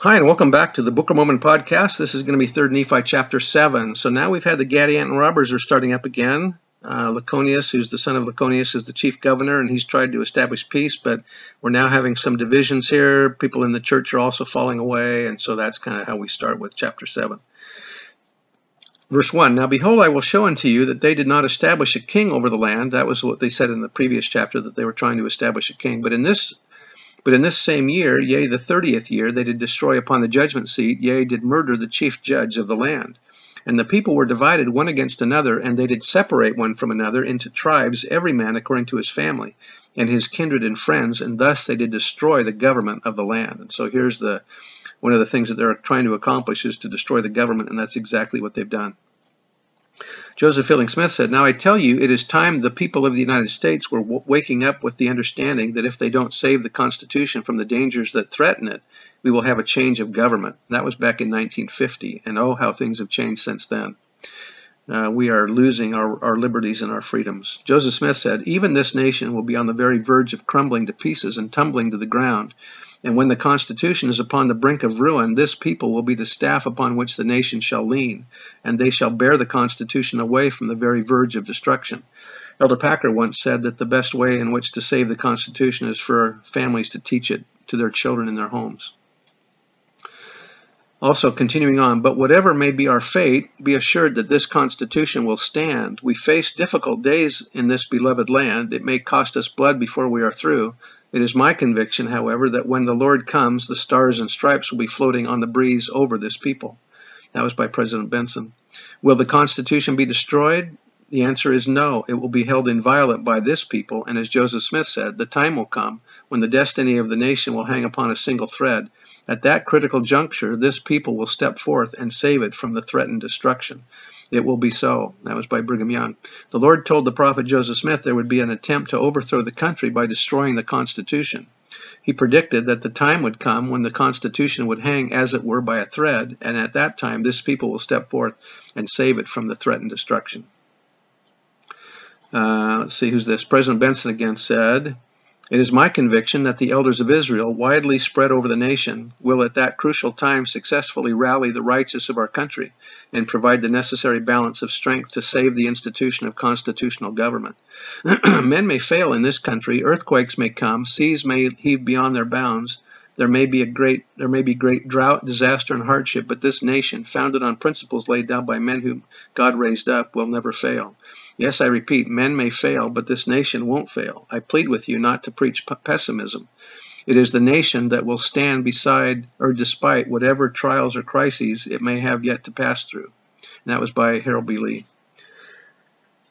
Hi, and welcome back to the Book of Mormon podcast. This is going to be 3rd Nephi chapter 7. So now we've had the Gadianton robbers are starting up again. Uh, Lachoneus, who's the son of Lachoneus, is the chief governor, and he's tried to establish peace, but we're now having some divisions here. People in the church are also falling away, and so that's kind of how we start with chapter 7. Verse 1 Now behold, I will show unto you that they did not establish a king over the land. That was what they said in the previous chapter, that they were trying to establish a king. But in this but in this same year, yea, the thirtieth year, they did destroy upon the judgment seat, yea, did murder the chief judge of the land. And the people were divided one against another, and they did separate one from another into tribes, every man according to his family, and his kindred and friends, and thus they did destroy the government of the land. And so here's the one of the things that they're trying to accomplish is to destroy the government, and that's exactly what they've done. Joseph Fielding Smith said, Now I tell you, it is time the people of the United States were waking up with the understanding that if they don't save the Constitution from the dangers that threaten it, we will have a change of government. That was back in 1950, and oh, how things have changed since then. Uh, we are losing our, our liberties and our freedoms. Joseph Smith said, Even this nation will be on the very verge of crumbling to pieces and tumbling to the ground and when the Constitution is upon the brink of ruin, this people will be the staff upon which the nation shall lean, and they shall bear the Constitution away from the very verge of destruction. Elder Packer once said that the best way in which to save the Constitution is for families to teach it to their children in their homes. Also, continuing on, but whatever may be our fate, be assured that this Constitution will stand. We face difficult days in this beloved land. It may cost us blood before we are through. It is my conviction, however, that when the Lord comes, the stars and stripes will be floating on the breeze over this people. That was by President Benson. Will the Constitution be destroyed? The answer is no. It will be held inviolate by this people, and as Joseph Smith said, the time will come when the destiny of the nation will hang upon a single thread. At that critical juncture, this people will step forth and save it from the threatened destruction. It will be so. That was by Brigham Young. The Lord told the prophet Joseph Smith there would be an attempt to overthrow the country by destroying the Constitution. He predicted that the time would come when the Constitution would hang, as it were, by a thread, and at that time this people will step forth and save it from the threatened destruction. Uh, let's see who's this. President Benson again said, It is my conviction that the elders of Israel, widely spread over the nation, will at that crucial time successfully rally the righteous of our country and provide the necessary balance of strength to save the institution of constitutional government. Men may fail in this country, earthquakes may come, seas may heave beyond their bounds, there may be a great there may be great drought, disaster, and hardship, but this nation, founded on principles laid down by men whom God raised up, will never fail. Yes, I repeat, men may fail, but this nation won't fail. I plead with you not to preach pessimism. It is the nation that will stand beside or despite whatever trials or crises it may have yet to pass through. And that was by Harold B. Lee.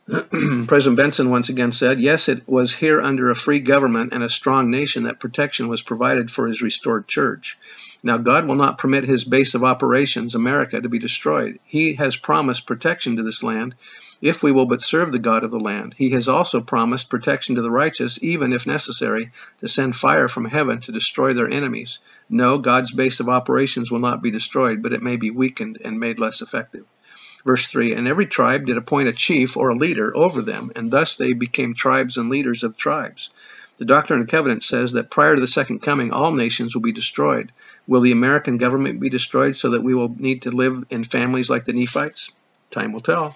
President Benson once again said, Yes, it was here under a free government and a strong nation that protection was provided for his restored church. Now, God will not permit his base of operations, America, to be destroyed. He has promised protection to this land if we will but serve the God of the land. He has also promised protection to the righteous, even if necessary, to send fire from heaven to destroy their enemies. No, God's base of operations will not be destroyed, but it may be weakened and made less effective. Verse 3 And every tribe did appoint a chief or a leader over them, and thus they became tribes and leaders of tribes. The Doctrine and Covenant says that prior to the second coming, all nations will be destroyed. Will the American government be destroyed so that we will need to live in families like the Nephites? Time will tell.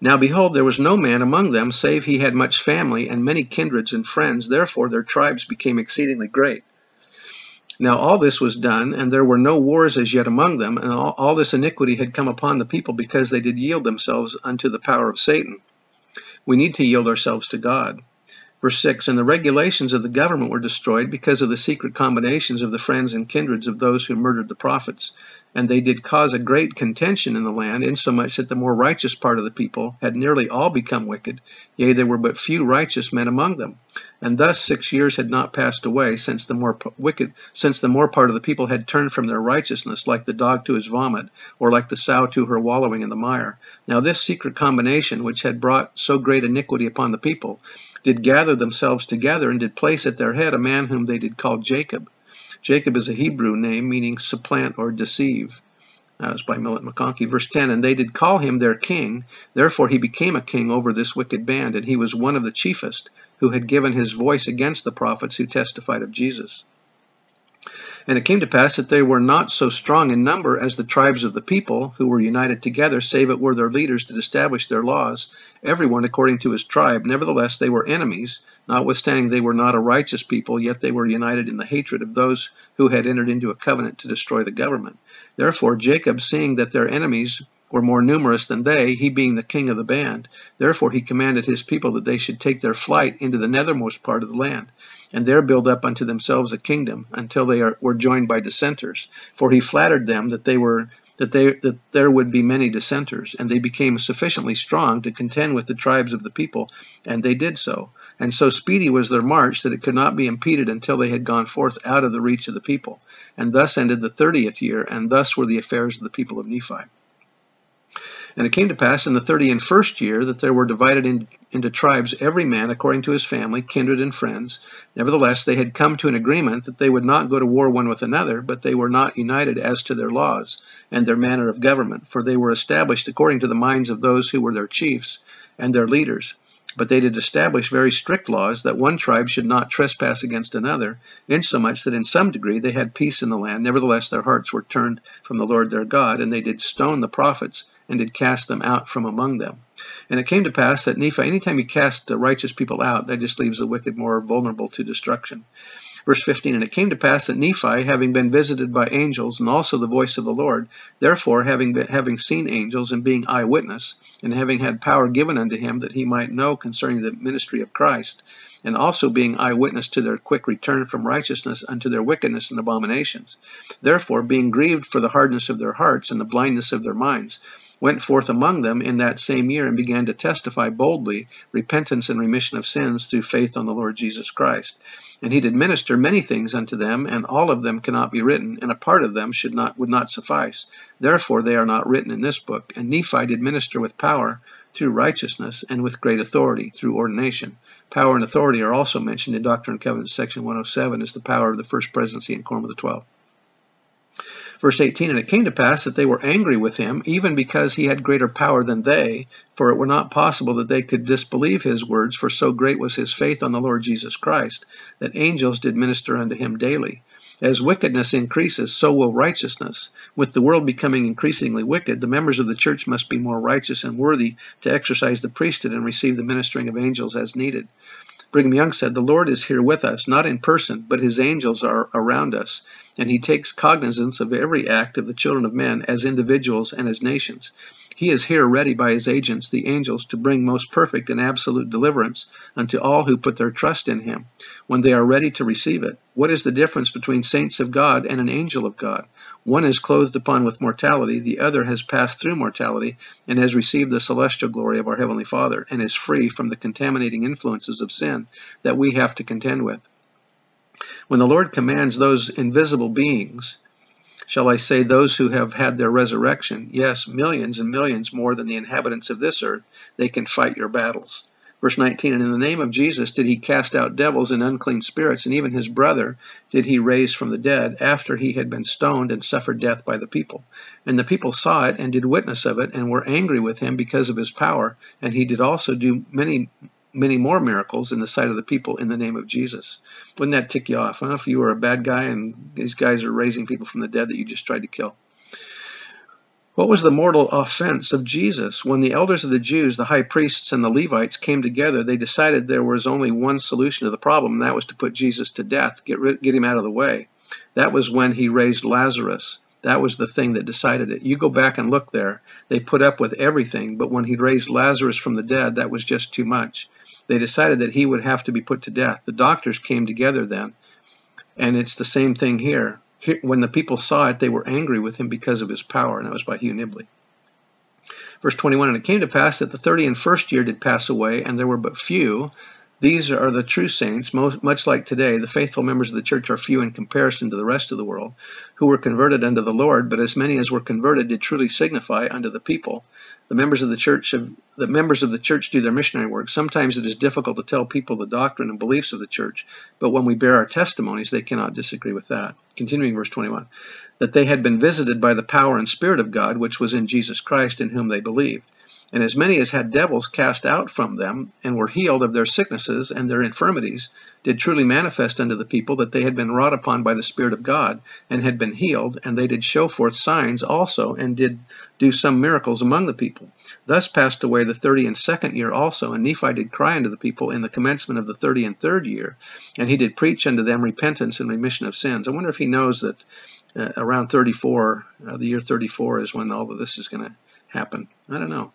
Now behold, there was no man among them, save he had much family and many kindreds and friends. Therefore their tribes became exceedingly great. Now all this was done, and there were no wars as yet among them, and all, all, this iniquity had come upon the people because they did yield themselves unto the power of Satan. We need to yield ourselves to God. Verse 6 And the regulations of the government were destroyed because of the secret combinations of the friends and kindreds of those who murdered the prophets. And they did cause a great contention in the land, insomuch that the more righteous part of the people had nearly all become wicked, yea, there were but few righteous men among them. And thus six years had not passed away since the more wicked, since the more part of the people had turned from their righteousness, like the dog to his vomit, or like the sow to her wallowing in the mire. Now this secret combination, which had brought so great iniquity upon the people, did gather themselves together, and did place at their head a man whom they did call Jacob. Jacob is a Hebrew name meaning supplant or deceive. That was by Millet McConkie. Verse 10 And they did call him their king. Therefore he became a king over this wicked band, and he was one of the chiefest who had given his voice against the prophets who testified of Jesus. And it came to pass that they were not so strong in number as the tribes of the people, who were united together, save it were their leaders to establish their laws, every one according to his tribe. Nevertheless, they were enemies, notwithstanding they were not a righteous people, yet they were united in the hatred of those who had entered into a covenant to destroy the government. Therefore, Jacob, seeing that their enemies were more numerous than they, he being the king of the band. Therefore he commanded his people that they should take their flight into the nethermost part of the land, and there build up unto themselves a kingdom, until they are, were joined by dissenters. For he flattered them that they were that, they, that there would be many dissenters, and they became sufficiently strong to contend with the tribes of the people, and they did so. And so speedy was their march that it could not be impeded until they had gone forth out of the reach of the people. And thus ended the thirtieth year, and thus were the affairs of the people of Nephi. And it came to pass in the thirty and first year that there were divided in, into tribes every man according to his family, kindred, and friends. Nevertheless, they had come to an agreement that they would not go to war one with another, but they were not united as to their laws and their manner of government, for they were established according to the minds of those who were their chiefs and their leaders. But they did establish very strict laws that one tribe should not trespass against another, insomuch that in some degree they had peace in the land. Nevertheless, their hearts were turned from the Lord their God, and they did stone the prophets and did cast them out from among them. And it came to pass that Nephi, anytime he cast the righteous people out, that just leaves the wicked more vulnerable to destruction. Verse 15 And it came to pass that Nephi, having been visited by angels, and also the voice of the Lord, therefore, having, been, having seen angels, and being eyewitness, and having had power given unto him that he might know concerning the ministry of Christ, and also being eyewitness to their quick return from righteousness unto their wickedness and abominations. Therefore, being grieved for the hardness of their hearts and the blindness of their minds, went forth among them in that same year and began to testify boldly repentance and remission of sins through faith on the Lord Jesus Christ. And he did minister many things unto them, and all of them cannot be written, and a part of them should not would not suffice. Therefore they are not written in this book. And Nephi did minister with power through righteousness and with great authority through ordination. Power and authority are also mentioned in Doctrine and Covenants section 107 as the power of the first presidency and quorum of the twelve. Verse 18, And it came to pass that they were angry with him, even because he had greater power than they, for it were not possible that they could disbelieve his words, for so great was his faith on the Lord Jesus Christ, that angels did minister unto him daily. As wickedness increases, so will righteousness. With the world becoming increasingly wicked, the members of the church must be more righteous and worthy to exercise the priesthood and receive the ministering of angels as needed. Brigham Young said, The Lord is here with us, not in person, but his angels are around us, and he takes cognizance of every act of the children of men as individuals and as nations. He is here ready by his agents, the angels, to bring most perfect and absolute deliverance unto all who put their trust in him, when they are ready to receive it. What is the difference between saints of God and an angel of God? One is clothed upon with mortality, the other has passed through mortality and has received the celestial glory of our Heavenly Father and is free from the contaminating influences of sin that we have to contend with. When the Lord commands those invisible beings, shall I say those who have had their resurrection, yes, millions and millions more than the inhabitants of this earth, they can fight your battles. Verse 19, And in the name of Jesus did he cast out devils and unclean spirits, and even his brother did he raise from the dead, after he had been stoned and suffered death by the people. And the people saw it and did witness of it, and were angry with him because of his power. And he did also do many many more miracles in the sight of the people in the name of Jesus. Wouldn't that tick you off? Huh? If you were a bad guy and these guys are raising people from the dead that you just tried to kill. What was the mortal offense of Jesus? When the elders of the Jews, the high priests, and the Levites came together, they decided there was only one solution to the problem, and that was to put Jesus to death, get, rid, get him out of the way. That was when he raised Lazarus. That was the thing that decided it. You go back and look there. They put up with everything, but when he raised Lazarus from the dead, that was just too much. They decided that he would have to be put to death. The doctors came together then, and it's the same thing here when the people saw it, they were angry with him because of his power, and that was by Hugh Nibley. Verse 21, And it came to pass that the thirty and first year did pass away, and there were but few, These are the true saints, much like today. The faithful members of the church are few in comparison to the rest of the world, who were converted unto the Lord, but as many as were converted did truly signify unto the people. The members of the church have, the members of the church do their missionary work. Sometimes it is difficult to tell people the doctrine and beliefs of the church, but when we bear our testimonies, they cannot disagree with that. Continuing verse 21, that they had been visited by the power and spirit of God, which was in Jesus Christ, in whom they believed. And as many as had devils cast out from them, and were healed of their sicknesses and their infirmities, did truly manifest unto the people that they had been wrought upon by the Spirit of God, and had been healed, and they did show forth signs also, and did do some miracles among the people. Thus passed away the thirty and second year also, and Nephi did cry unto the people in the commencement of the thirty and third year, and he did preach unto them repentance and remission of sins. I wonder if he knows that uh, around 34, uh, the year 34 is when all of this is going to happen. I don't know.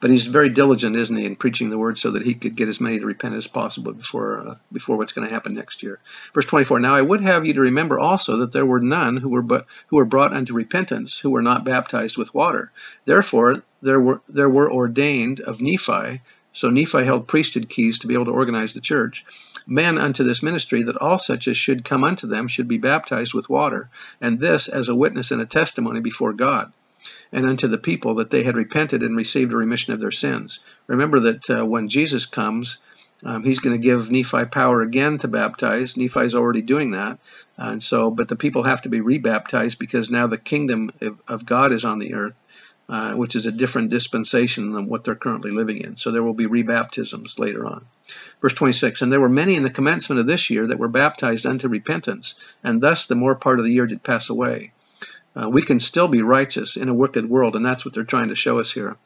But he's very diligent, isn't he, in preaching the word so that he could get as many to repent as possible before uh, before what's going to happen next year. Verse 24. Now I would have you to remember also that there were none who were but who were brought unto repentance who were not baptized with water. Therefore there were there were ordained of Nephi. So Nephi held priesthood keys to be able to organize the church. Men unto this ministry, that all such as should come unto them should be baptized with water, and this as a witness and a testimony before God and unto the people that they had repented and received a remission of their sins. Remember that uh, when Jesus comes, um, he's going to give Nephi power again to baptize. Nephi's already doing that. Uh, and so, but the people have to be rebaptized because now the kingdom of God is on the earth, uh, which is a different dispensation than what they're currently living in. So there will be rebaptisms later on. Verse 26 And there were many in the commencement of this year that were baptized unto repentance, and thus the more part of the year did pass away. Uh, we can still be righteous in a wicked world, and that's what they're trying to show us here.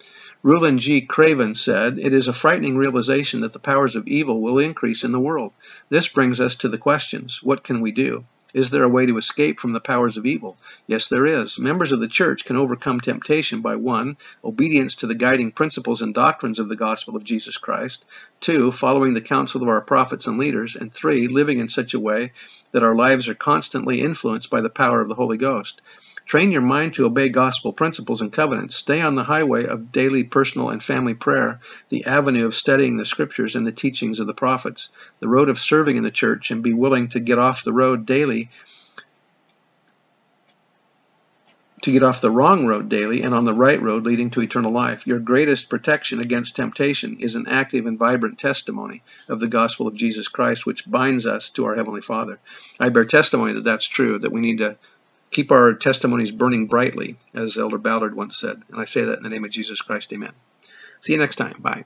Rulon G. Craven said, It is a frightening realization that the powers of evil will increase in the world. This brings us to the questions What can we do? Is there a way to escape from the powers of evil? Yes, there is. Members of the church can overcome temptation by 1. Obedience to the guiding principles and doctrines of the gospel of Jesus Christ, 2. Following the counsel of our prophets and leaders, and 3. Living in such a way that our lives are constantly influenced by the power of the Holy Ghost. Train your mind to obey gospel principles and covenants. Stay on the highway of daily personal and family prayer, the avenue of studying the scriptures and the teachings of the prophets, the road of serving in the church, and be willing to get off the road daily, to get off the wrong road daily and on the right road leading to eternal life. Your greatest protection against temptation is an active and vibrant testimony of the gospel of Jesus Christ, which binds us to our Heavenly Father. I bear testimony that that's true, that we need to Keep our testimonies burning brightly, as Elder Ballard once said. And I say that in the name of Jesus Christ. Amen. See you next time. Bye.